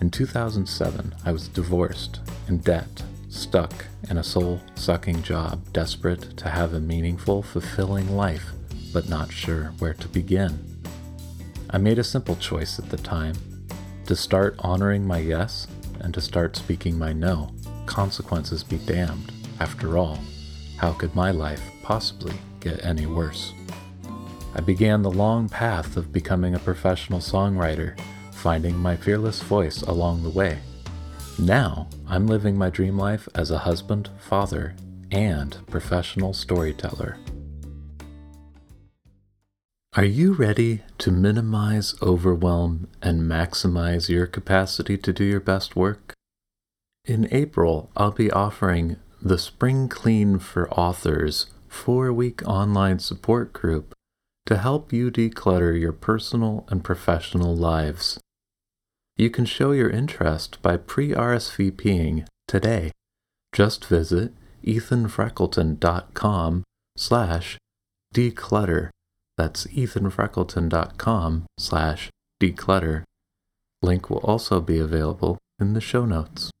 In 2007, I was divorced, in debt, stuck in a soul sucking job, desperate to have a meaningful, fulfilling life, but not sure where to begin. I made a simple choice at the time to start honoring my yes and to start speaking my no. Consequences be damned. After all, how could my life possibly get any worse? I began the long path of becoming a professional songwriter finding my fearless voice along the way. Now, I'm living my dream life as a husband, father, and professional storyteller. Are you ready to minimize overwhelm and maximize your capacity to do your best work? In April, I'll be offering the Spring Clean for Authors four week online support group to help you declutter your personal and professional lives. You can show your interest by pre-RSVPing today. Just visit ethanfreckleton.com slash declutter. That's ethanfreckleton.com slash declutter. Link will also be available in the show notes.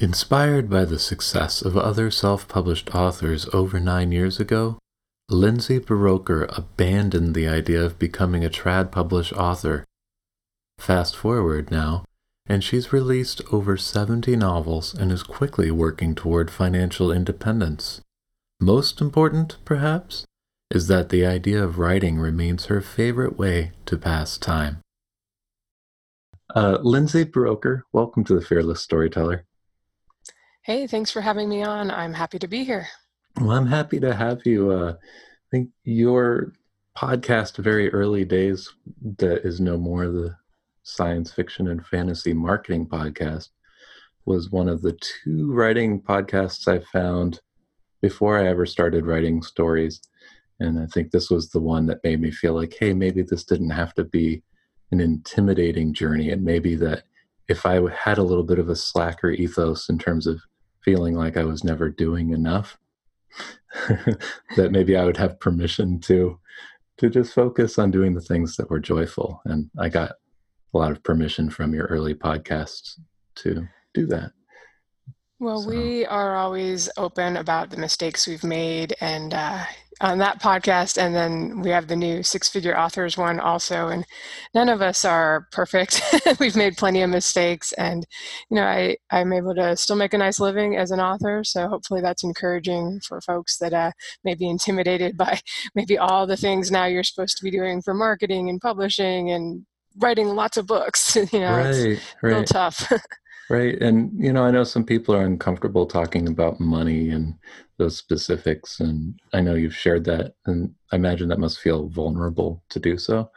Inspired by the success of other self published authors over nine years ago, Lindsay Buroker abandoned the idea of becoming a trad published author Fast forward now, and she's released over 70 novels and is quickly working toward financial independence. Most important, perhaps, is that the idea of writing remains her favorite way to pass time. Uh, Lindsay Buroker, welcome to the Fearless Storyteller. Hey, thanks for having me on. I'm happy to be here. Well, I'm happy to have you. Uh, I think your podcast, very early days, that is no more the science fiction and fantasy marketing podcast was one of the two writing podcasts I found before I ever started writing stories. And I think this was the one that made me feel like, hey, maybe this didn't have to be an intimidating journey. And maybe that if I had a little bit of a slacker ethos in terms of feeling like I was never doing enough, that maybe I would have permission to to just focus on doing the things that were joyful. And I got a lot of permission from your early podcasts to do that. Well, so. we are always open about the mistakes we've made, and uh, on that podcast, and then we have the new Six Figure Authors one also. And none of us are perfect. we've made plenty of mistakes, and you know, I I'm able to still make a nice living as an author. So hopefully, that's encouraging for folks that uh, may be intimidated by maybe all the things now you're supposed to be doing for marketing and publishing and writing lots of books. you know, right, it's right. real tough. right. And, you know, I know some people are uncomfortable talking about money and those specifics. And I know you've shared that. And I imagine that must feel vulnerable to do so.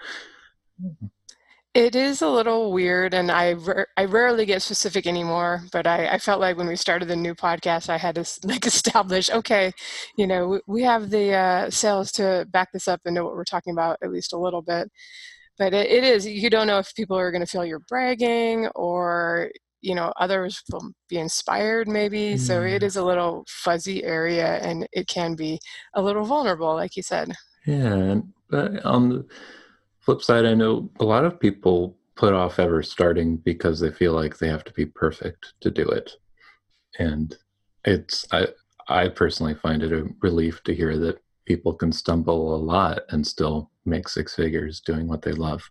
It is a little weird, and I I rarely get specific anymore. But I, I felt like when we started the new podcast, I had to like establish, okay, you know, we have the uh, sales to back this up and know what we're talking about at least a little bit but it, it is you don't know if people are going to feel you're bragging or you know others will be inspired maybe mm. so it mm. a little fuzzy area and it can be a little vulnerable like you said yeah but on the flip side i know a lot of people put off ever starting because they feel like they have to be perfect to do it and it's i i personally find it a relief to hear that people can stumble a lot and still make six figures doing what they love.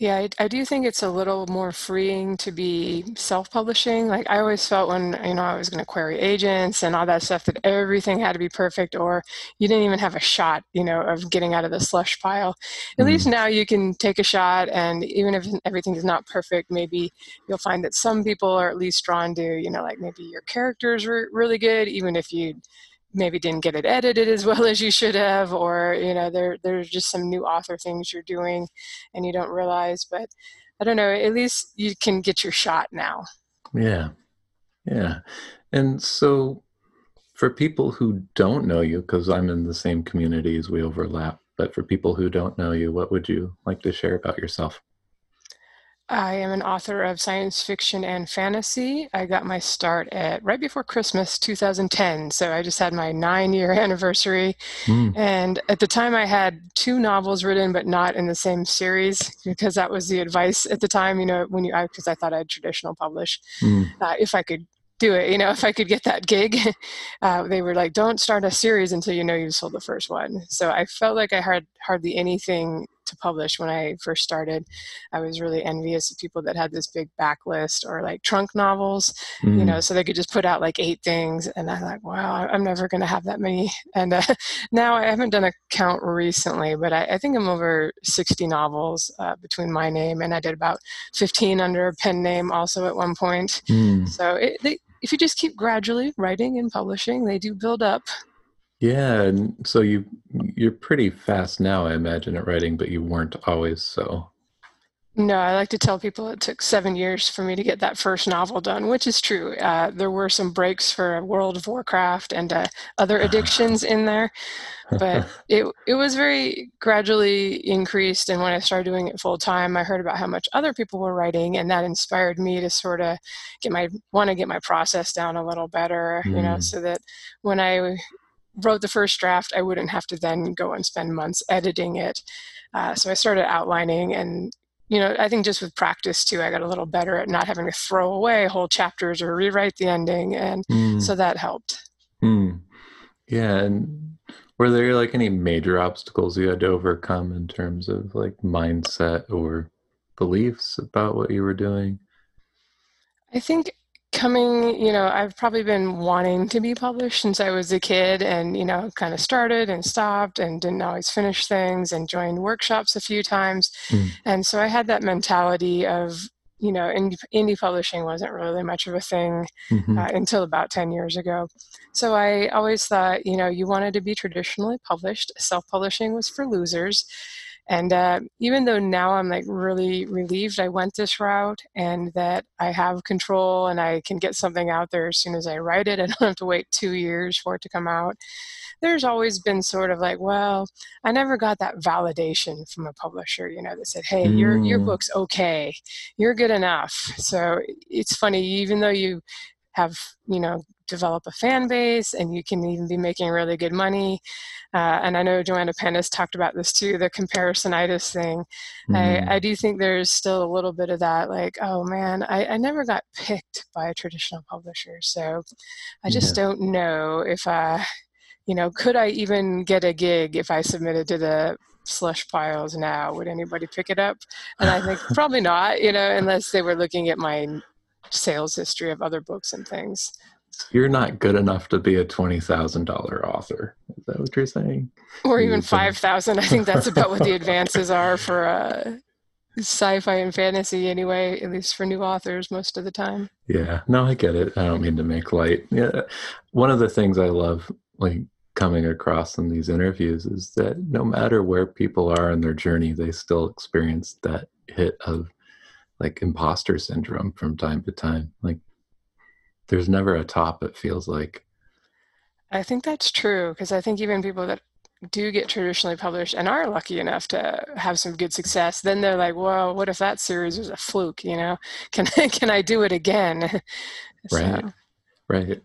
Yeah, I, I, do think it's a little more freeing to be self-publishing. Like I always felt when you know I was going to query agents and all that stuff that everything had to be perfect, or you didn't even have a shot, you know, of getting out of the slush pile. At mm. least now you can take a shot, and even if everything is not perfect, maybe you'll find that some people are at least drawn to, you know, like maybe your characters were really good, even if you maybe didn't get it edited as well as you should have or you know there there's just some new author things you're doing and you don't realize but I don't know, at least you can get your shot now. Yeah. Yeah. And so for people who don't know you, because I'm in the same community as we overlap, but for people who don't know you, what would you like to share about yourself? I am an author of science fiction and fantasy. I got my start at right before Christmas 2010. So I just had my nine year anniversary. Mm. And at the time, I had two novels written, but not in the same series because that was the advice at the time, you know, when you, because I, I, thought I'd traditional publish. Mm. Uh, if I could do it. You know, if I could get that gig, uh, they were like, "Don't start a series until you know you've sold the first one." So I felt like I had hardly anything to publish when I first started. I was really envious of people that had this big backlist or like trunk novels, mm. you know, mm. so they could just put out like eight things. And I'm like, wow, I'm never going to have that many. And uh, now I haven't done a count recently, but I, I think I'm over 60 novels uh, between my name and I did about 15 under a pen name also at one point. Mm. So it, they, if you just keep gradually writing and publishing, they do build up. Yeah, and so you you're pretty fast now, I imagine, at writing, but you weren't always so. No, I like to tell people it took seven years for me to get that first novel done, which is true. Uh, there were some breaks for World of Warcraft and uh, other addictions in there, but it it was very gradually increased. And when I started doing it full time, I heard about how much other people were writing, and that inspired me to sort of get my want to get my process down a little better, mm. you know, mm. so that when I wrote the first draft, I wouldn't have to then go and spend months editing it. Uh, so I started outlining and you know, I think just with practice too, I got a little better at not having to throw away whole chapters or rewrite the ending, and mm. so that helped. Mm. Yeah, and were there like any major obstacles you had to overcome in terms of like mindset or beliefs about what you were doing? I think coming, you know, I've probably been wanting to be published since I was a kid and, you know, kind of started and stopped and didn't always finish things and joined workshops a few times. Mm. And so I had that mentality of, you know, indie, indie publishing wasn't really much of a thing mm-hmm. uh, until about 10 years ago. So I always thought, you know, you wanted to be traditionally published. Self publishing was for losers. And uh, even though now I'm like really relieved I went this route and that I have control and I can get something out there as soon as I write it, I don't have to wait two years for it to come out. There's always been sort of like, well, I never got that validation from a publisher, you know, that said, hey, mm. your your mm. book's okay, you're good enough. So it's funny, even though you have you know develop a fan base and you can even be making really good money uh, and i know joanna penn has talked about this too the comparisonitis thing mm. I, mm-hmm. I do think there's still a little bit of that like oh man i, I never got picked by a traditional publisher so i just yeah. don't know if i you know could i even get a gig if i submitted to the slush piles now would anybody pick it up and i think probably not you know unless they were looking at my sales history of other books and things. You're not good enough to be a twenty thousand dollar author. Is that what you're saying? Or even five thousand. I think that's about what the advances are for uh, sci-fi and fantasy, anyway. At least for new authors, most of the time. Yeah, no, I get it. I don't mean to make light. Yeah, one of the things I love, like coming across in these interviews, is that no matter where people are in their journey, they still experience that hit of like imposter syndrome from time to time. Like there's never a top, it feels like. I think that's true because I think even people that do get traditionally published and are lucky enough to have some good success, then they're like, well, what if that series was a fluke? You know, can can I do it again? right, so. right,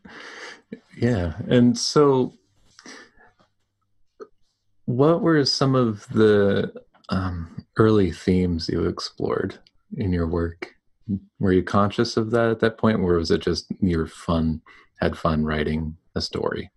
yeah. And so, what were some of the um, early themes you explored in your work? Were you conscious of that at that point, or was it just your fun, had fun writing a story?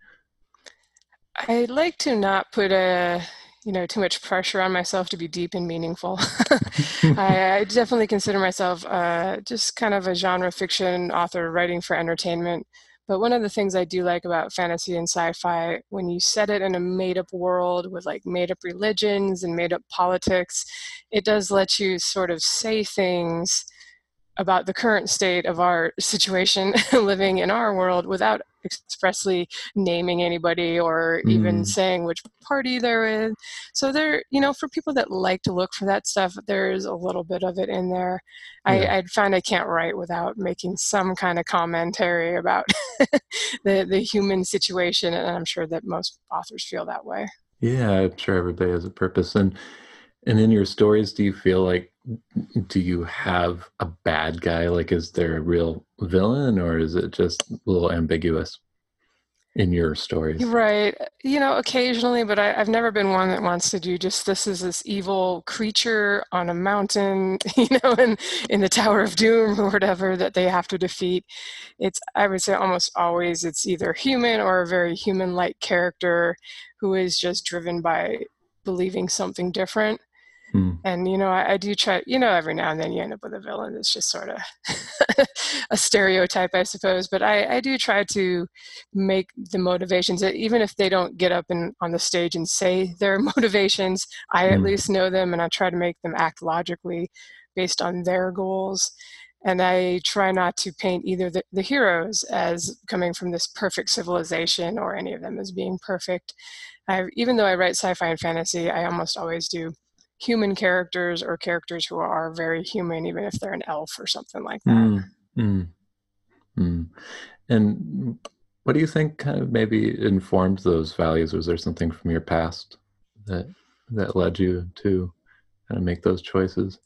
I like to not put a you know too much pressure on myself to be deep and meaningful. I, I, definitely consider myself uh, just kind of a genre fiction author writing for entertainment. But one of the things I do like about fantasy and sci-fi, when you set it in a made-up world with like made-up religions and made-up politics, it does let you sort of say things about the current state of our situation living in our world without expressly naming anybody or mm. even saying which party they're with. So there, you know, for people that like to look for that stuff, there's a little bit of it in there. Yeah. I, I find I can't write without making some kind of commentary about the the human situation, and I'm sure that most authors feel that way. Yeah, I'm sure everybody has a purpose, and and in your stories, do you feel like do you have a bad guy? Like, is there a real villain, or is it just a little ambiguous in your stories? Right. You know, occasionally, but I, have never been one that wants to do just this is this evil creature on a mountain, you know, in in the Tower of Doom or whatever that they have to defeat. It's I would say almost always it's either human or a very human-like character who is just driven by believing something different Mm. And you know, I, I, do try. You know, every now and then you end up with a villain. It's just sort of a stereotype, I suppose. But I, I do try to make the motivations, even if they don't get up and on the stage and say their motivations. I mm. at least know them, and I try to make them act logically based on their goals. And I try not to paint either the, the heroes as coming from this perfect civilization or any of them as being perfect. I, even though I write sci-fi and fantasy, I almost always do human characters or characters who are very human, even if they're an elf or something like that. Mm, mm, mm. And what do you think kind of maybe informed those values? Was there something from your past that that led you to kind of make those choices?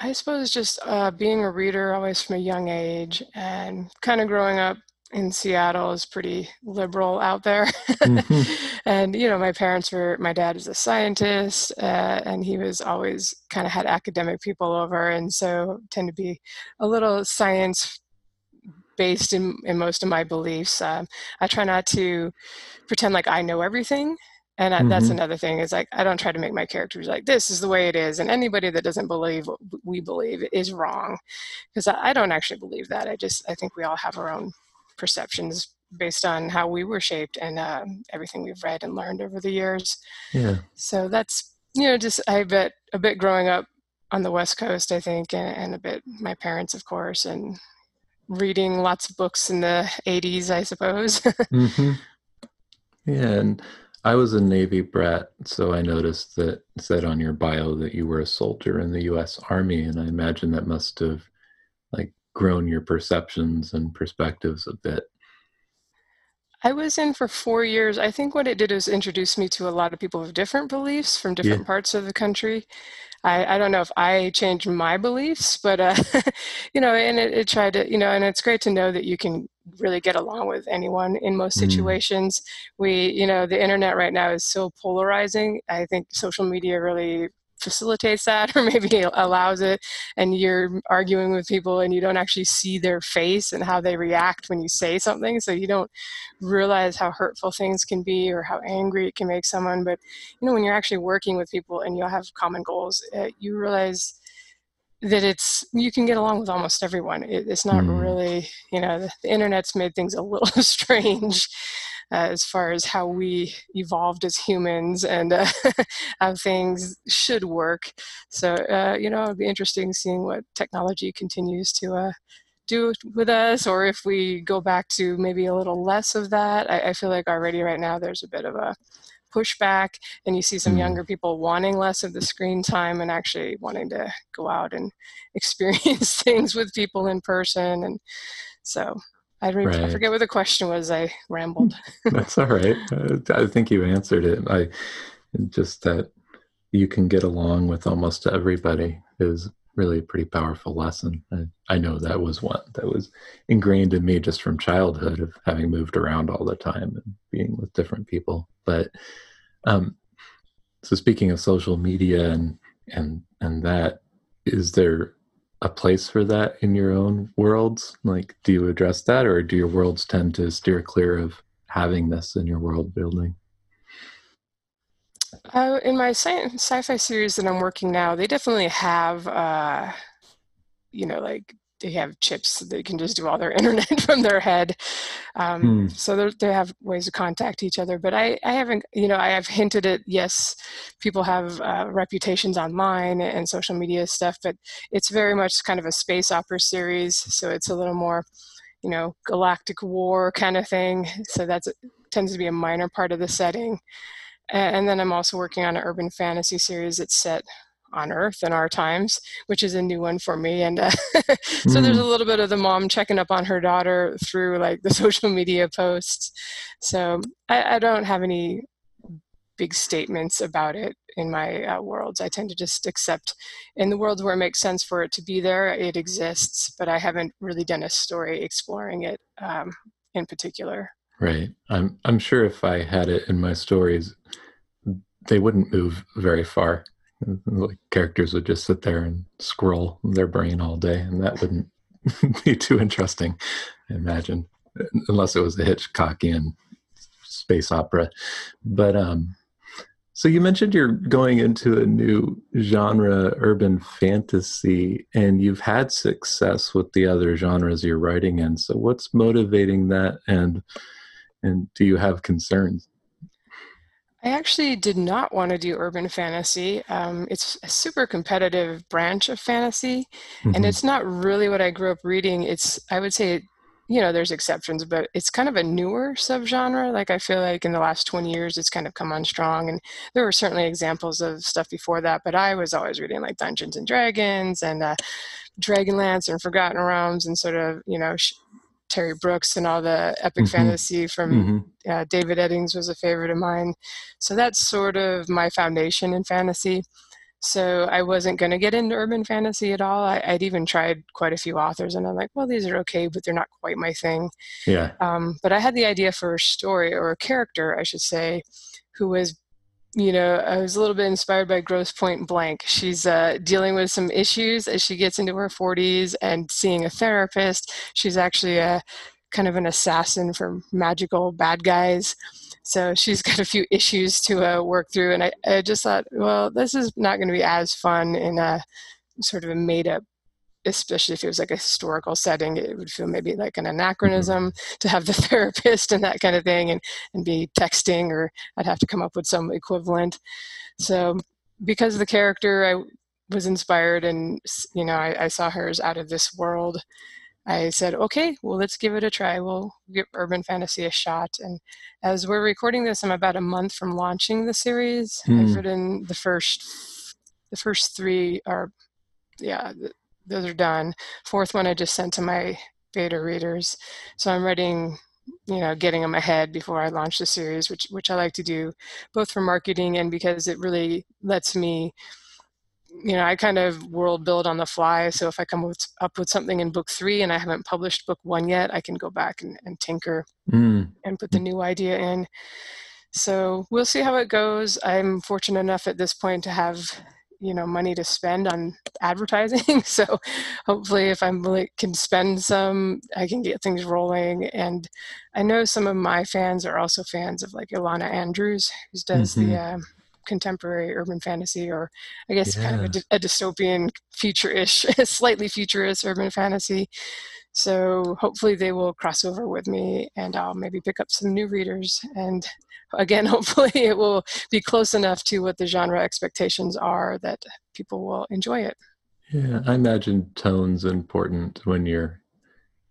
I suppose just uh, being a reader always from a young age and kind of growing up in Seattle is pretty liberal out there. mm-hmm. And, you know, my parents were, my dad is a scientist uh, and he was always kind of had academic people over. And so tend to be a little science based in, in most of my beliefs. Um, I try not to pretend like I know everything. And mm-hmm. that's another thing is like, I don't try to make my characters like, this is the way it is. And anybody that doesn't believe what we believe is wrong. Because I, I don't actually believe that. I just, I think we all have our own perceptions based on how we were shaped and uh, everything we've read and learned over the years. Yeah. So that's you know just I bet a bit growing up on the West Coast, I think, and, and a bit my parents, of course, and reading lots of books in the 80s, I suppose. mm-hmm. Yeah, and I was a Navy brat, so I noticed that said on your bio that you were a soldier in the U.S. Army, and I imagine that must have like grown your perceptions and perspectives a bit? I was in for four years. I think what it did is introduce me to a lot of people with different beliefs from different yeah. parts of the country. I, I, don't know if I changed my beliefs, but uh, you know, and it, it, tried to, you know, and it's great to know that you can really get along with anyone in most mm. situations. We, you know, the internet right now is so polarizing. I think social media really facilitates that or maybe allows it and you're arguing with people and you don't actually see their face and how they react when you say something so you don't realize how hurtful things can be or how angry it can make someone but you know when you're actually working with people and you have common goals uh, you realize that it's you can get along with almost everyone it, it's not mm. really you know the, the internet's made things a little strange uh, as far as how we evolved as humans and uh, how things should work. So, uh, you know, it'd be interesting seeing what technology continues to uh, do with us, or if we go back to maybe a little less of that. I, I feel like already right now there's a bit of a pushback and you see some mm. younger people wanting less of the screen time and actually wanting to go out and experience things with people in person and so I, re- right. I forget what the question was. I rambled. That's all right. I think you answered it. I just that you can get along with almost everybody is really a pretty powerful lesson. I, I, know that was one that was ingrained in me just from childhood of having moved around all the time and being with different people. But um, so speaking of social media and and and that, is there a place for that in your own worlds? Like, do you address that, or do your worlds tend to steer clear of having this in your world building? Uh, in my sci- fi series that I'm working now, they definitely have, uh, you know, like they have chips they can just do all their internet from their head. Um, hmm. So they have ways to contact each other. But I, I haven't, you know, I have hinted at yes, people have uh, reputations online and social media stuff, but it's very much kind of a space opera series. So it's a little more you know, galactic war kind of thing. So that tends to be a minor part of the setting. And then I'm also working on an urban fantasy series that's set on Earth in our times, which is a new one for me. And uh, so mm. there's a little bit of the mom checking up on her daughter through like the social media posts. So I, I don't have any big statements about it in my uh, worlds. I tend to just accept in the worlds where it makes sense for it to be there, it exists, but I haven't really done a story exploring it um, in particular. Right. I'm I'm sure if I had it in my stories, they wouldn't move very far. Like characters would just sit there and scroll their brain all day, and that wouldn't be too interesting, I imagine, unless it was a Hitchcockian space opera. But um, so you mentioned you're going into a new genre, urban fantasy, and you've had success with the other genres you're writing in. So what's motivating that and and do you have concerns? I actually did not want to do urban fantasy. Um, it's a super competitive branch of fantasy, mm-hmm. and it's not really what I grew up reading. It's, I would say, you know there's exceptions but it's kind of a newer subgenre like i feel like in the last 20 years it's kind of come on strong and there were certainly examples of stuff before that but i was always reading like dungeons and dragons and uh, dragonlance and forgotten realms and sort of you know sh- terry brooks and all the epic mm-hmm. fantasy from mm-hmm. uh, david eddings was a favorite of mine so that's sort of my foundation in fantasy so I wasn't going to get into urban fantasy at all. I, would even tried quite a few authors, and I'm like, well, these are okay, but they're not quite my thing. Yeah. Um, but I had the idea for a story or a character, I should say, who was, you know, I was a little bit inspired by Grosse Pointe Blank. She's uh, dealing with some issues as she gets into her 40s and seeing a therapist. She's actually a kind of an assassin for magical bad guys so she's got a few issues to uh, work through. And I, I just thought, well, this is not going to be as fun in a sort of a made up especially if it was like a historical setting, it would feel maybe like an anachronism mm-hmm. to have the therapist and that kind of thing and, and be texting, or I'd have to come up with some equivalent. So, because of the character, I was inspired and, you know, I, I saw her as out of this world. I said, okay, well, let's give it a try. We'll give urban fantasy a shot. And as we're recording this, I'm about a month from launching the series. Mm. I've written the first, the first three are, yeah, those are done. Fourth one I just sent to my beta readers. So I'm writing, you know, getting them ahead before I launch the series, which which I like to do, both for marketing and because it really lets me you know, I kind of world build on the fly. So if I come with, up with something in book three and I haven't published book one yet, I can go back and, and tinker mm. and put the new idea in. So we'll see how it goes. I'm fortunate enough at this point to have, you know, money to spend on advertising. so hopefully, if I'm really can spend some, I can get things rolling. And I know some of my fans are also fans of like Ilona Andrews, who does mm-hmm. the uh, contemporary urban fantasy, or I guess yeah. kind of a, a dystopian, future-ish, slightly futurist urban fantasy. So hopefully they will cross over with me, and I'll maybe pick up some new readers. And again, hopefully it will be close enough to what the genre expectations are that people will enjoy it. Yeah, I imagine tone's important when you're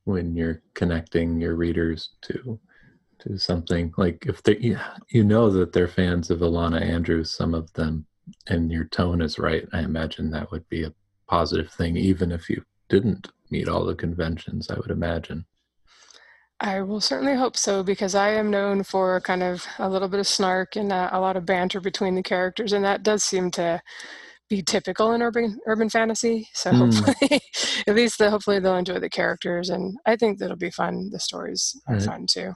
when you're connecting your readers to to something like if they you know that they're fans of Ilona Andrews, some of them, and your tone is right. I imagine that would be a positive thing, even if you didn't meet all the conventions. I would imagine. I will certainly hope so because I am known for kind of a little bit of snark and uh, a lot of banter between the characters, and that does seem to be typical in urban urban fantasy. So mm. hopefully, at least the, hopefully they'll enjoy the characters, and I think that'll be fun. The stories are right. fun too.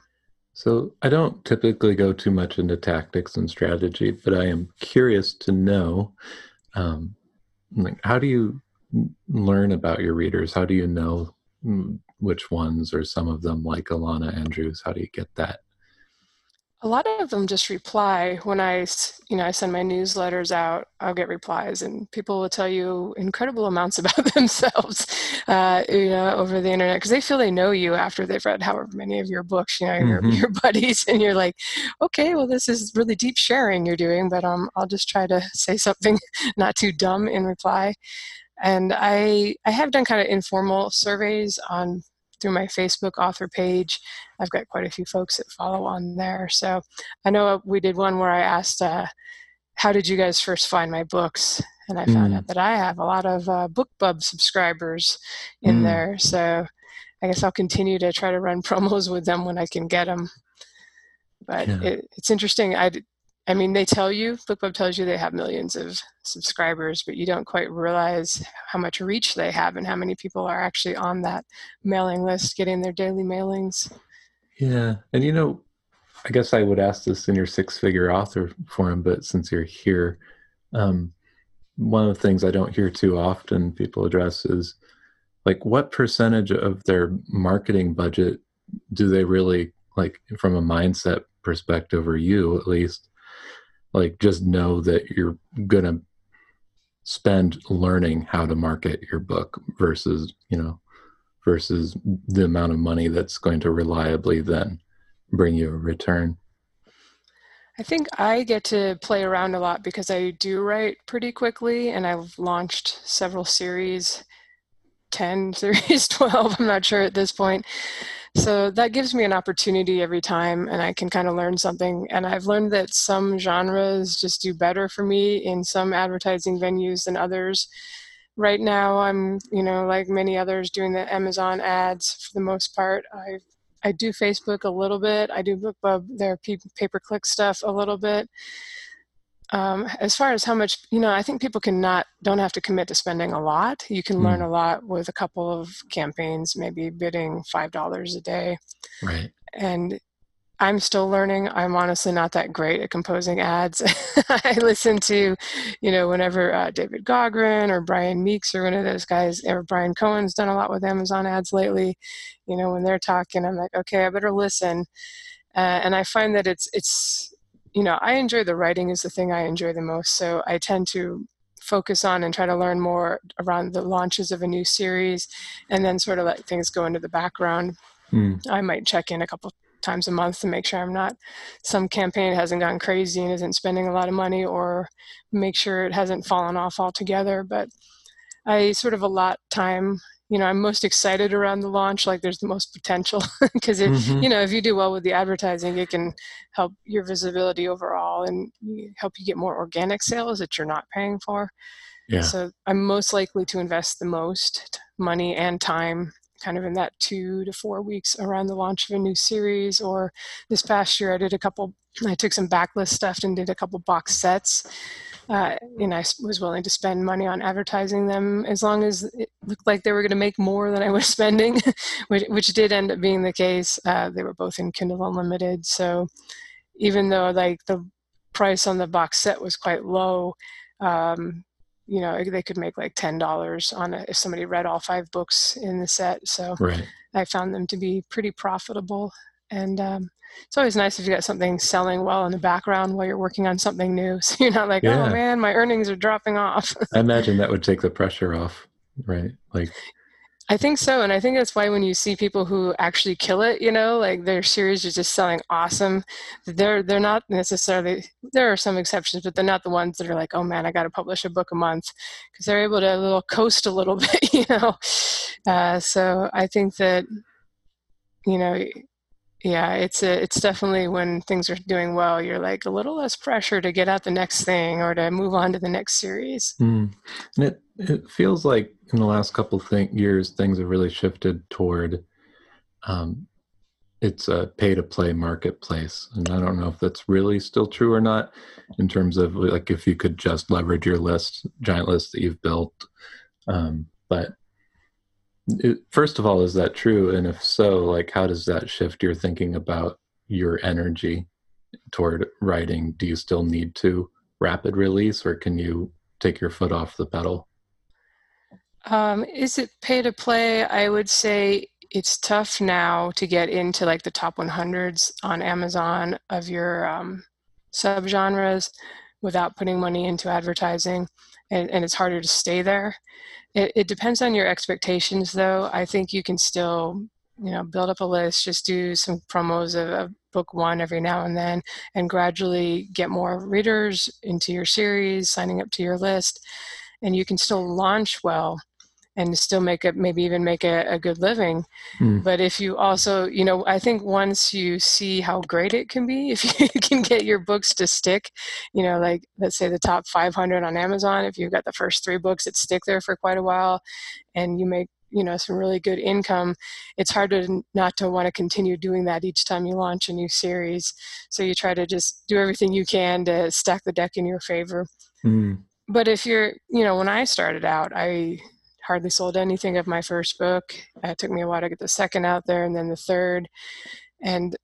So I don't typically go too much into tactics and strategy, but I am curious to know um, like how do you learn about your readers? How do you know mm, which ones or some of them like Ilona Andrews? How do you get that? A lot of them just reply when I, you know, I send my newsletters out. I'll get replies, and people will tell you incredible amounts about themselves, uh, you know, over the internet because they feel they know you after they've read however many of your books, you know, mm-hmm. your, your buddies, and you're like, okay, well, this is really deep sharing you're doing, but um, I'll just try to say something not too dumb in reply. And I, I have done kind of informal surveys on through my Facebook author page. I've got quite a few folks that follow on there. So I know we did one where I asked, uh, "How did you guys first find my books?" And I found mm. out that I have a lot of uh, BookBub subscribers in mm. there. So I guess I'll continue to try to run promos with them when I can get them. But yeah. it, it's interesting. I I mean, they tell you, BookBub tells you they have millions of subscribers, but you don't quite realize how much reach they have and how many people are actually on that mailing list getting their daily mailings. Yeah. And you know, I guess I would ask this in your six figure author forum, but since you're here, um, one of the things I don't hear too often people address is like what percentage of their marketing budget do they really like from a mindset perspective or you at least like just know that you're going to spend learning how to market your book versus you know versus the amount of money that's going to reliably then bring you a return. I think i get to play around a lot because i do write pretty quickly and i've launched several series 10 series 12 i'm not sure at this point so that gives me an opportunity every time, and I can kind of learn something. And I've learned that some genres just do better for me in some advertising venues than others. Right now, I'm, you know, like many others, doing the Amazon ads for the most part. I I do Facebook a little bit. I do BookBub, uh, their pay per click stuff a little bit. Um, as far as how much, you know, I think people can not don't have to commit to spending a lot. You can mm. learn a lot with a couple of campaigns, maybe bidding five dollars a day. Right. And I'm still learning. I'm honestly not that great at composing ads. I listen to, you know, whenever uh, David Gaughran or Brian Meeks or one of those guys, or Bryan Cohen's done a lot with Amazon ads lately. You know, when they're talking, I'm like, okay, I better listen. Uh, and I find that it's it's you know, I enjoy the writing is the thing I enjoy the most. So I tend to focus on and try to learn more around the launches of a new series and then sort of let things go into the background. Mm. I might check in a couple times a month to make sure I'm not some campaign hasn't gone crazy and isn't spending a lot of money or make sure it hasn't fallen off altogether. But I sort of allot time you know i'm most excited around the launch like there's the most potential because mm-hmm. you know if you do well with the advertising it can help your visibility overall and help you get more organic sales that you're not paying for yeah. so i'm most likely to invest the most money and time kind of in that two to four weeks around the launch of a new series or this past year i did a couple i took some backlist stuff and did a couple box sets uh, and I was willing to spend money on advertising them as long as it looked like they were going to make more than I was spending, which, which, did end up being the case. Uh, they were both in Kindle Unlimited, so even though like the price on the box set was quite low, um, you know they could make like ten dollars on it if somebody read all five books in the set. So right. I found them to be pretty profitable, and um, it's always nice if you got something selling well in the background while you're working on something new. So you're not like, oh, yeah. oh man, my earnings are dropping off. I imagine that would take the pressure off, right? Like, I think so, and I think that's why when you see people who actually kill it, you know, like their series is just selling awesome. They're they're not necessarily. There are some exceptions, but they're not the ones that are like, oh man, I got to publish a book a month, because they're able to a little coast a little bit, you know. Uh, so I think that you know yeah it's a, it's definitely when things are doing well you're like a little less pressure to get out the next thing or to move on to the next series mm. and it it feels like in the last couple of th- years things have really shifted toward um, it's a pay to play marketplace and i don't know if that's really still true or not in terms of like if you could just leverage your list giant list that you've built um, but it, first of all, is that true? And if so, like, how does that shift your thinking about your energy toward writing? Do you still need to rapid release, or can you take your foot off the pedal? Um, is it pay to play? I would say it's tough now to get into like the top 100s on Amazon of your um, subgenres without putting money into advertising, and, and it's harder to stay there. It, it depends on your expectations, though. I think you can still, you know, build up a list, just do some promos of, of book one every now and then, and gradually get more readers into your series, signing up to your list, and you can still launch well and still make it maybe even make a, a good living mm. but if you also you know i think once you see how great it can be if you can get your books to stick you know like let's say the top 500 on amazon if you've got the first three books that stick there for quite a while and you make you know some really good income it's hard to not to want to continue doing that each time you launch a new series so you try to just do everything you can to stack the deck in your favor mm. but if you're you know when i started out i hardly sold anything of my first book. It took me a while to get the second out there and then the third. And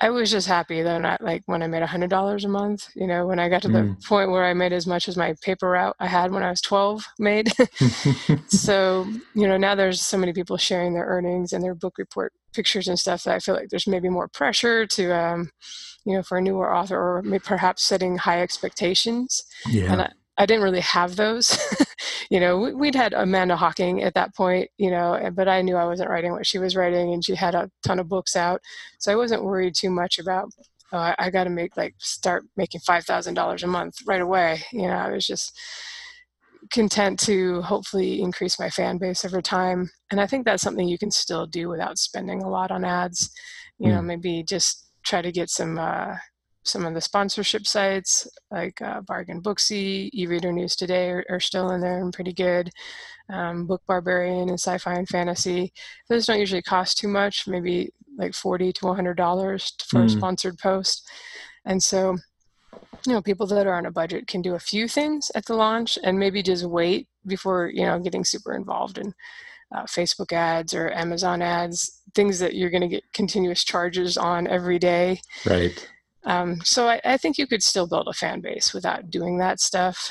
I was just happy though, not like when I made a hundred dollars a month, you know, when I got to the mm. point where I made as much as my paper route I had when I was 12 made. so, you know, now there's so many people sharing their earnings and their book report pictures and stuff that I feel like there's maybe more pressure to, um, you know, for a newer author or maybe perhaps setting high expectations. Yeah. And I, I didn't really have those. you know, we'd had Amanda Hocking at that point, you know, but I knew I wasn't writing what she was writing and she had a ton of books out. So I wasn't worried too much about, oh, I, I got to make like start making $5,000 a month right away. You know, I was just content to hopefully increase my fan base over time. And I think that's something you can still do without spending a lot on ads. You mm. know, maybe just try to get some, uh, some of the sponsorship sites like uh, Bargain Booksy, eReader News Today are, are, still in there and pretty good. Um, Book Barbarian and Sci-Fi and Fantasy. Those don't usually cost too much, maybe like forty to one hundred dollars for mm. a sponsored post. And so, you know, people that are on a budget can do a few things at the launch and maybe just wait before you know getting super involved in. Uh, Facebook ads or Amazon ads, things that you're going to get continuous charges on every day. Right. Um, so I, I, think you could still build a fan base without doing that stuff.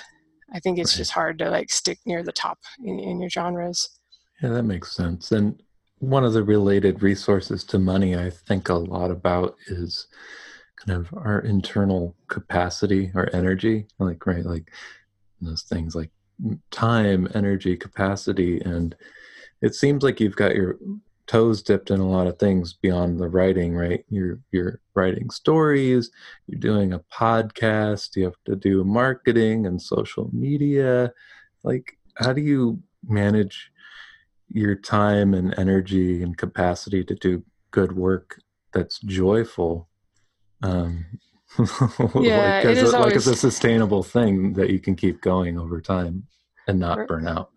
I think it's right. just hard to like stick near the top in, in your genres. Yeah, that makes sense. And one of the related resources to money I think a lot about is kind of our internal capacity or energy. Like, right, like those things like time, energy, capacity. And it seems like you've got your toes dipped in a lot of things beyond the writing right? You're you're writing stories you're doing a podcast you have to do marketing and social media. Like how do you manage your time and energy and capacity to do good work that's joyful? Um yeah, like, as a, always... like as a sustainable thing that you can keep going over time and not burn out.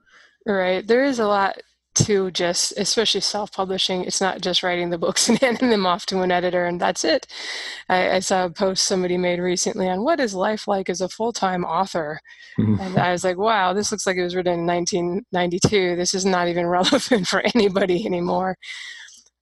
Right there is a lot to just especially self-publishing it's not just writing the books and handing them off to an editor and that's it. I, I, saw a post somebody made recently on what is life like as a full-time author? Mm-hmm. and i was like wow this looks like it was written in 1992 this is not even relevant for anybody anymore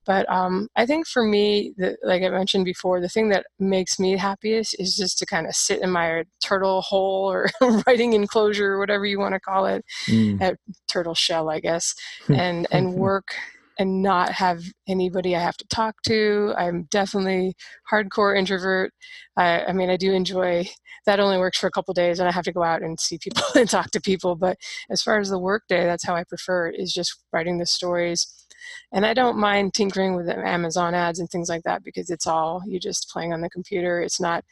but um, I think for me, the, like I mentioned before, the thing that makes me happiest is just to kind of sit in my turtle hole or writing enclosure, or whatever you want to call it, mm. at turtle shell, I guess, and and work and not have anybody I have to talk to. I'm definitely hardcore introvert. I, I mean, I do enjoy that. Only works for a couple days, and I have to go out and see people and talk to people. But as far as the work day, that's how I prefer it: is just writing the stories and I don't mind tinkering with Amazon ads and things like that because it's all you're just playing on the computer. It's not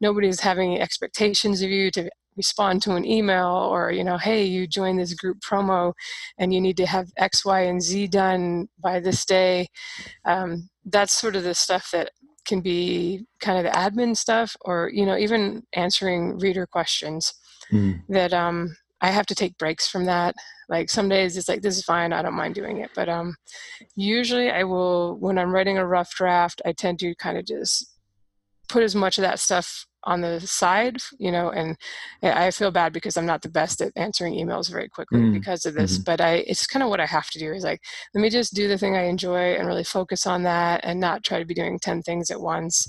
nobody's having expectations of you to respond to an email or you know hey you join this group promo and you need to have x y and z done by this day um, that's sort of the stuff that can be kind of admin stuff or you know even answering reader questions mm. that um, I have to take breaks from that. Like some days it's like this is fine, I don't mind doing it. But um usually I will when I'm writing a rough draft, I tend to kind of just put as much of that stuff on the side, you know, and I feel bad because I'm not the best at answering emails very quickly mm. because of this, mm-hmm. but I it's kind of what I have to do is like let me just do the thing I enjoy and really focus on that and not try to be doing 10 things at once.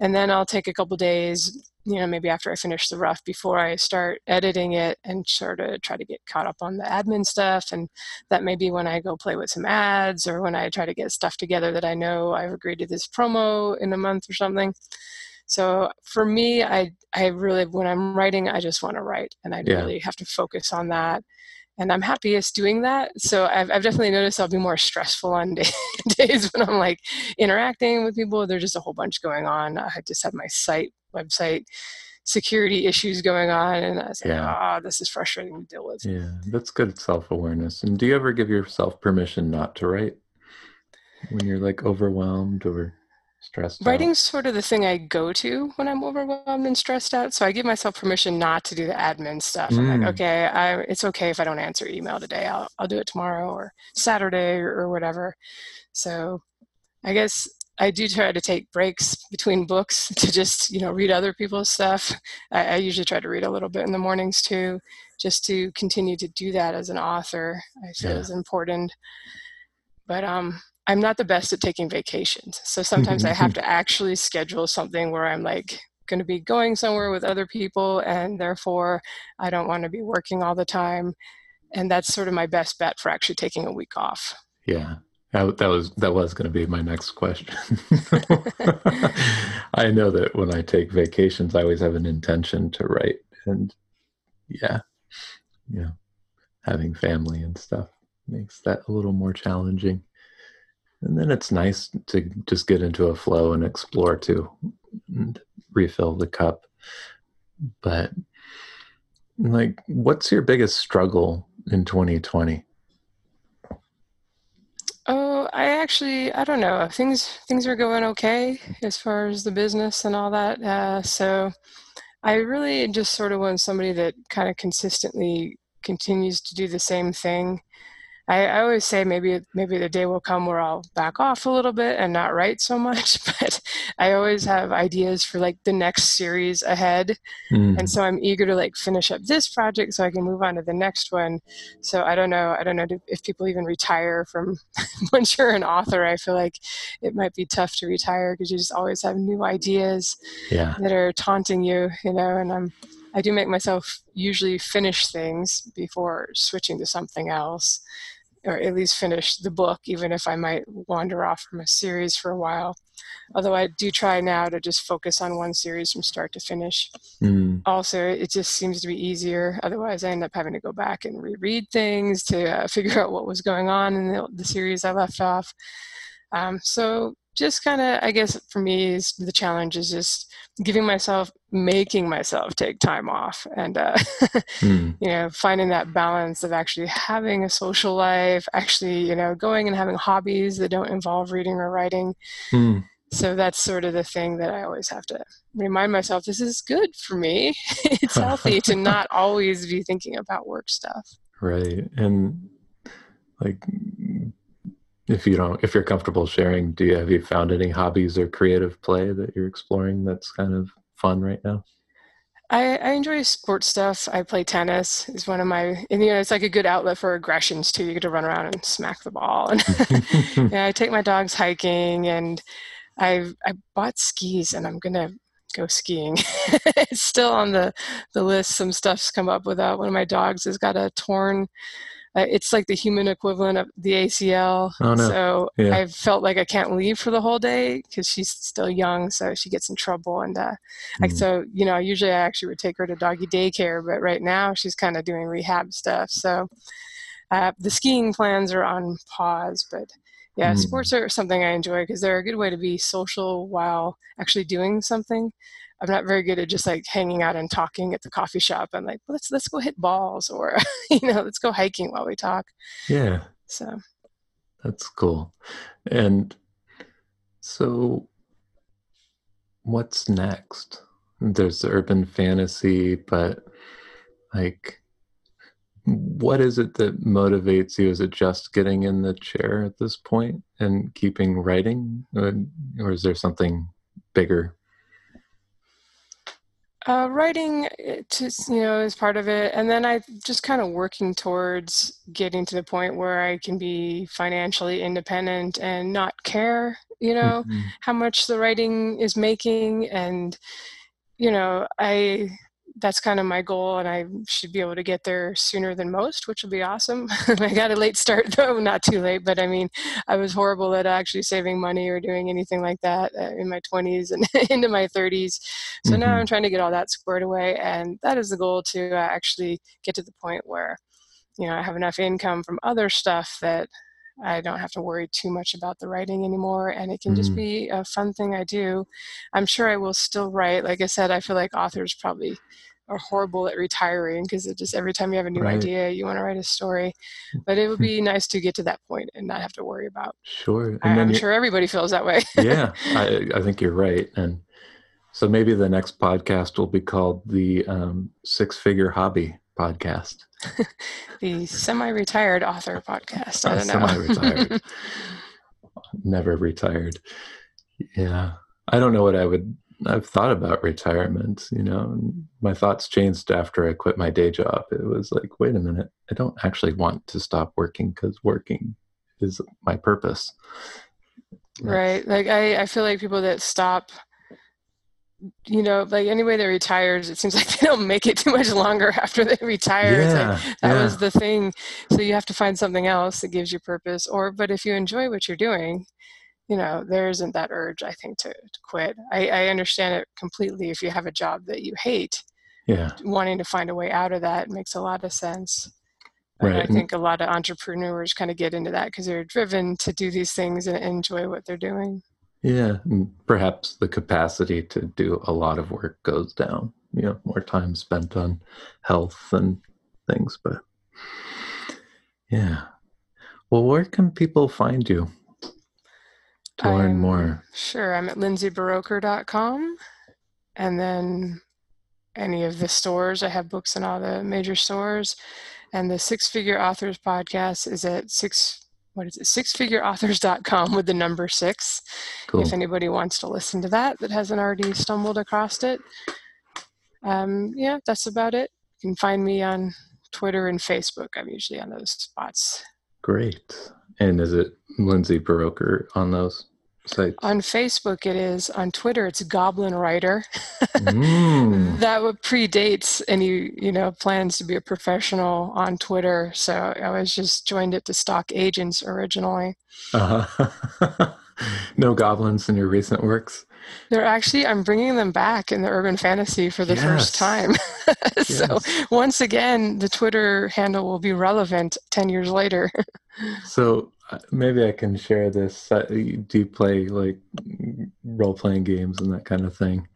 And then I'll take a couple days you know maybe after i finish the rough before i start editing it and sort of try to get caught up on the admin stuff and that may be when i go play with some ads or when i try to get stuff together that i know i've agreed to this promo in a month or something so for me i i really when i'm writing i just want to write and i yeah. really have to focus on that and I'm happiest doing that. So I've, I've definitely noticed I'll be more stressful on day, days when I'm like interacting with people. There's just a whole bunch going on. I just have my site website security issues going on, and I said, yeah. "Ah, oh, this is frustrating to deal with." Yeah, that's good self awareness. And do you ever give yourself permission not to write when you're like overwhelmed or stressed Writing's out? sort of the thing I go to when I'm overwhelmed and stressed out. So I give myself permission not to do the admin stuff. Mm. I'm like, mm. okay, I, it's okay if I don't answer email today. I'll, I'll do it tomorrow or Saturday or, or whatever. So I guess I do try to take breaks between books to just, you know, read other people's stuff. I, I, usually try to read a little bit in the mornings too, just to continue to do that as an author. I feel yeah. is important. But um, I'm not the best at taking vacations. So sometimes I have to actually schedule something where I'm like going to be going somewhere with other people, and therefore I don't want to be working all the time. And that's sort of my best bet for actually taking a week off. Yeah. That, was that was going to be my next question. I know that when I take vacations, I always have an intention to write, and yeah, yeah, having family and stuff makes that a little more challenging. And then it's nice to just get into a flow and explore too and refill the cup. But like what's your biggest struggle in 2020 oh i actually i don't know things things are going okay as far as the business and all that uh, so i really just sort of want somebody that kind of consistently continues to do the same thing I, I, always say maybe maybe the day will come where I'll back off a little bit and not write so much, but I always have ideas for like the next series ahead, mm. and so I'm eager to like finish up this project so I can move on to the next one. So I don't know I don't know if people even retire from once you're an author. I feel like it might be tough to retire because you just always have new ideas yeah. that are taunting you, you know. And I'm I do make myself usually finish things before switching to something else or at least finish the book, even if I might wander off from a series for a while. Although I do try now to just focus on one series from start to finish. Mm. Also, it just seems to be easier. Otherwise, I end up having to go back and reread things to uh, figure out what was going on in the, the series I left off. Um, so just kind of, I guess for me, is the challenge is just giving myself, making myself take time off, and uh, mm. you know, finding that balance of actually having a social life, actually, you know, going and having hobbies that don't involve reading or writing. Mm. So that's sort of the thing that I always have to remind myself: this is good for me. it's healthy to not always be thinking about work stuff. Right, and like if you don't if you're comfortable sharing do you have you found any hobbies or creative play that you're exploring that's kind of fun right now I, I enjoy sports stuff. I play tennis. is one of my, and you know, it's like a good outlet for aggressions too. You get to run around and smack the ball. And yeah, I take my dogs hiking, and I've I bought skis, and I'm gonna go skiing. it's still on the the list. Some stuff's come up with that. One of my dogs has got a torn uh, it's like the human equivalent of the ACL. Oh, no. So yeah. I felt like I can't leave for the whole day because she's still young, so she gets in trouble. And uh, mm. like so, you know, usually I actually would take her to doggy daycare, but right now she's kind of doing rehab stuff. So uh, the skiing plans are on pause, but yeah, mm. sports are something I enjoy because they're a good way to be social while actually doing something. I'm not very good at just like hanging out and talking at the coffee shop. I'm like, let's let's go hit balls or you know, let's go hiking while we talk. Yeah. So that's cool. And so what's next? There's the urban fantasy, but like what is it that motivates you? Is it just getting in the chair at this point and keeping writing? Or, or is there something bigger uh, writing, eh, to, you know, is part of it, and then I just kind of working towards getting to the point where I can be financially independent and not care, you know, mm-hmm. how much the writing is making, and you know, I that's kind of my goal and i should be able to get there sooner than most which would be awesome i got a late start though not too late but i mean i was horrible at actually saving money or doing anything like that uh, in my 20s and into my 30s so mm-hmm. now i'm trying to get all that squared away and that is the goal to uh, actually get to the point where you know i have enough income from other stuff that I don't have to worry too much about the writing anymore, and it can mm. just be a fun thing I do. I'm sure I will still write. Like I said, I feel like authors probably are horrible at retiring because it just every time you have a new right. idea, you want to write a story. But it would be nice to get to that point and not have to worry about. Sure, I, am sure everybody feels that way. yeah, I, I think you're right, and so maybe the next podcast will be called the um, Six Figure Hobby Podcast. the semi-retired author podcast. I don't know. Semi-retired. Never retired. Yeah, I don't know what I would I've thought about retirement, you know, my thoughts changed after I quit my day job. It was like, wait a minute, I don't actually want to stop working because working is my purpose. Right. Like I, I feel like people that stop, you know, like anybody that retires, it seems like they don't make it too much longer after they retire. Yeah, like, that yeah. was the thing. So you have to find something else that gives you purpose. Or, but if you enjoy what you're doing, you know there isn't that urge i think to, to quit. I, I understand it completely if you have a job that you hate. Yeah. Wanting to find a way out of that makes a lot of sense right. i think a lot of entrepreneurs kind of get into that because they're driven to do these things and enjoy what they're doing. Yeah perhaps the capacity to do a lot of work goes down you know more time spent on health and things but yeah. Well where can people find you to learn I'm, more? Sure. I'm at lindsayburoker.com. And then any of the stores. I have books in all the major stores. And the Six Figure Authors podcast is at six what is it sixfigureauthors.com with the number six cool. if anybody wants to listen to that that hasn't already stumbled across it um, yeah that's about it you can find me on twitter and facebook i'm usually on those spots great and is it lindsay buroker on those sites? On Facebook, it is. On Twitter, it's Goblin Writer. mm. That predates any, you know, plans to be a professional on Twitter. So I was just joined it to stalk agents originally. Uh-huh. no goblins in your recent works. They're actually, I'm bringing them back in the urban fantasy for the yes. first time. so yes. once again, the Twitter handle will be relevant 10 years later. so maybe I can share this. Do you play like role playing games and that kind of thing?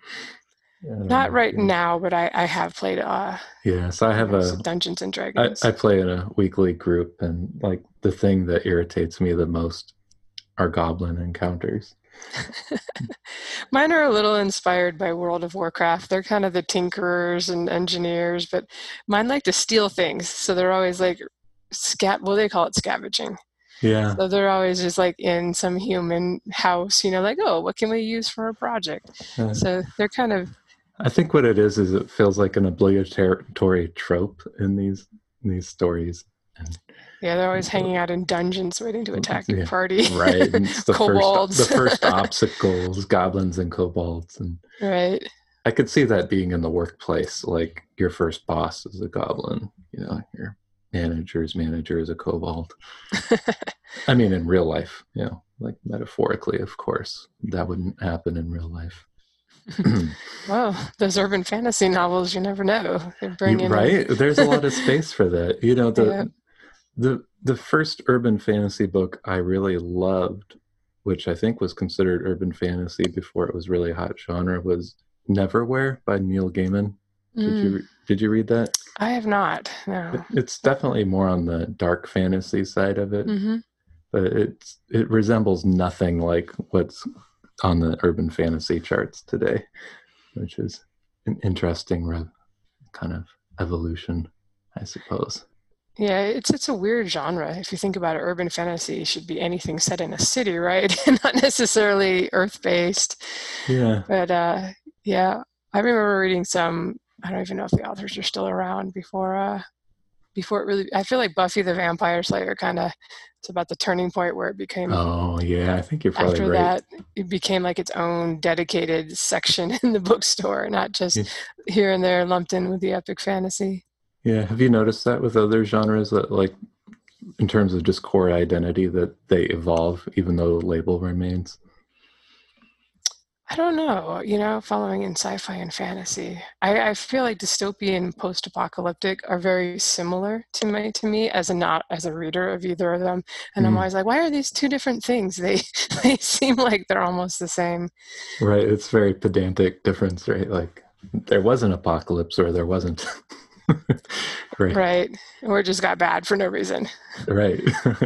Not right yeah. now, but I, I have played. Uh, yeah, so I have a Dungeons and Dragons. I, I play in a weekly group, and like the thing that irritates me the most are goblin encounters. Mine are a little inspired by World of Warcraft. They're kind of the tinkerers and engineers, but mine like to steal things. So they're always like scat. Well, they call it scavenging. Yeah. So they're always just like in some human house, you know, like, oh, what can we use for a project? Uh, so they're kind of. I think what it is is it feels like an obligatory trope in these in these stories. And yeah, they're always hanging out in dungeons waiting to attack your yeah, party. right. And the. First, the first obstacles, goblins and kobolds. And right. I could see that being in the workplace. Like your first boss is a goblin, you know, your manager's manager is a kobold. I mean, in real life, you know, like metaphorically, of course, that wouldn't happen in real life. well, those urban fantasy novels, you never know. They bring in right. There's a lot of space for that. You know, the yeah. the the first urban fantasy book I really loved, which I think was considered urban fantasy before it was really hot genre, was Neverwhere by Neil Gaiman. Did mm. you did you read that? I have not. No. It's definitely more on the dark fantasy side of it, mm-hmm. but it's it resembles nothing like what's on the urban fantasy charts today, which is an interesting re- kind of evolution, I suppose. Yeah, it's it's a weird genre. If you think about it, urban fantasy should be anything set in a city, right? Not necessarily Earth based. Yeah. But uh, yeah, I remember reading some I don't even know if the authors are still around before uh before it really I feel like Buffy the Vampire Slayer kind of it's about the turning point where it became Oh yeah, I think you're probably after right. that it became like its own dedicated section in the bookstore, not just yeah. here and there lumped in with the epic fantasy. Yeah, have you noticed that with other genres that like in terms of just core identity that they evolve even though the label remains? I don't know, you know, following in sci-fi and fantasy. I, I feel like dystopian post-apocalyptic are very similar to me to me as a not as a reader of either of them. And mm. I'm always like, why are these two different things? They they seem like they're almost the same. Right. It's very pedantic difference, right? Like there was an apocalypse or there wasn't. right. Right. Or it just got bad for no reason. right.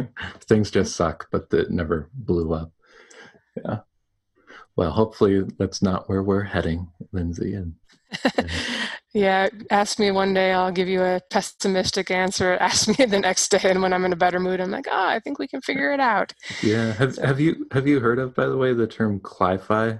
Things just suck, but it never blew up. Yeah well, hopefully that's not where we're heading, Lindsay. And, and yeah, ask me one day, I'll give you a pessimistic answer. Ask me the next day, and when I'm in a better mood, I'm like, oh, I think we can figure it out. Yeah. Have so. Have you Have you heard of, by the way, the term cli-fi?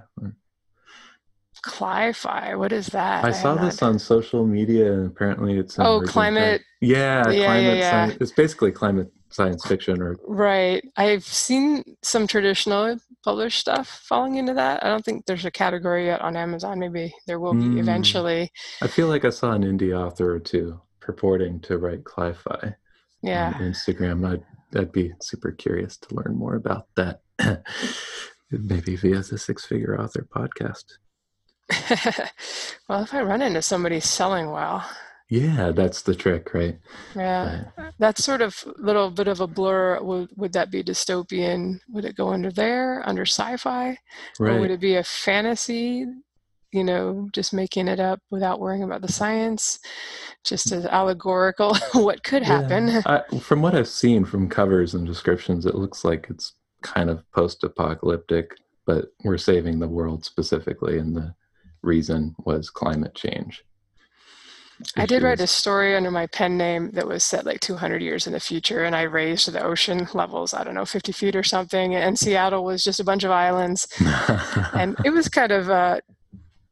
Cli-fi. What is that? I, I saw this not... on social media, and apparently it's oh climate. Yeah, yeah, climate yeah, yeah. Science. It's basically climate science fiction or right. I've seen some traditional published stuff falling into that. I don't think there's a category yet on amazon. Maybe there will be mm. eventually. I feel like i saw an indie author or two purporting to write cli-fi yeah. On instagram. I'd, I'd be super curious to learn more about that. Maybe via the six figure author podcast. Well if i run into somebody selling well yeah, that's the trick, right? Yeah, right. that's sort of a little bit of a blur. Would would that be dystopian? Would it go under there, under sci-fi, right. or would it be a fantasy? You know, just making it up without worrying about the science, just as allegorical. what could happen? Yeah. I, from what I've seen from covers and descriptions, it looks like it's kind of post-apocalyptic, but we're saving the world specifically, and the reason was climate change. I did write a story under my pen name that was set like 200 years in the future, and I raised the ocean levels, I don't know, 50 feet or something. And Seattle was just a bunch of islands. and it was kind of, uh,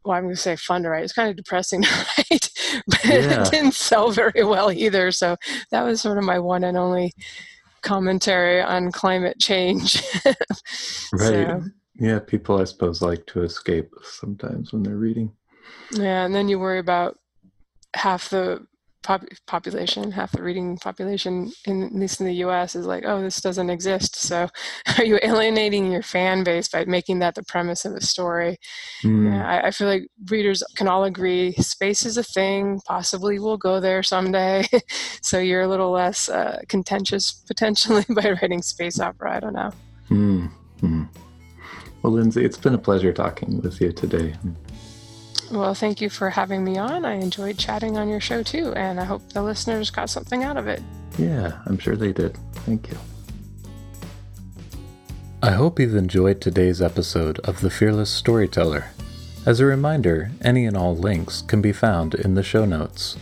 well, I'm going to say fun to write. It's kind of depressing to write, but yeah. it didn't sell very well either. So that was sort of my one and only commentary on climate change. right. So, yeah, people, I suppose, like to escape sometimes when they're reading. Yeah, and then you worry about half the pop- population, half the reading population, in, at least in the U.S., is like, oh, this doesn't exist. So, are you alienating your fan base by making that the premise of a story? Mm. Yeah, I, I, feel like readers can all agree space is a thing. Possibly we'll go there someday. so you're a little less uh, contentious potentially by writing space opera. I don't know. Mm. Mm. Well, Lindsay, it's been a pleasure talking with you today. Well, thank you for having me on. I enjoyed chatting on your show too, and I hope the listeners got something out of it. Yeah, I'm sure they did. Thank you. I hope you've enjoyed today's episode of The Fearless Storyteller. As a reminder, any and all links can be found in the show notes.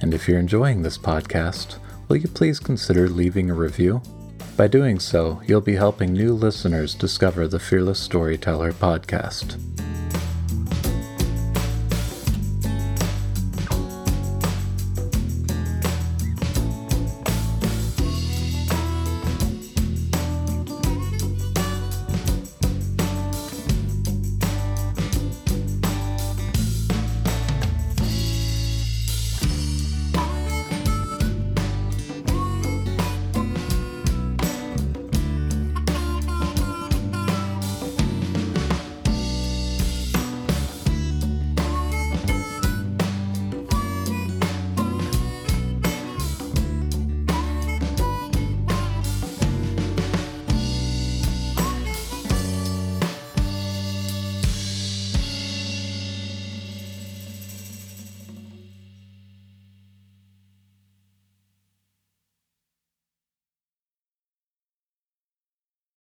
And if you're enjoying this podcast, will you please consider leaving a review? By doing so, you'll be helping new listeners discover the Fearless Storyteller podcast.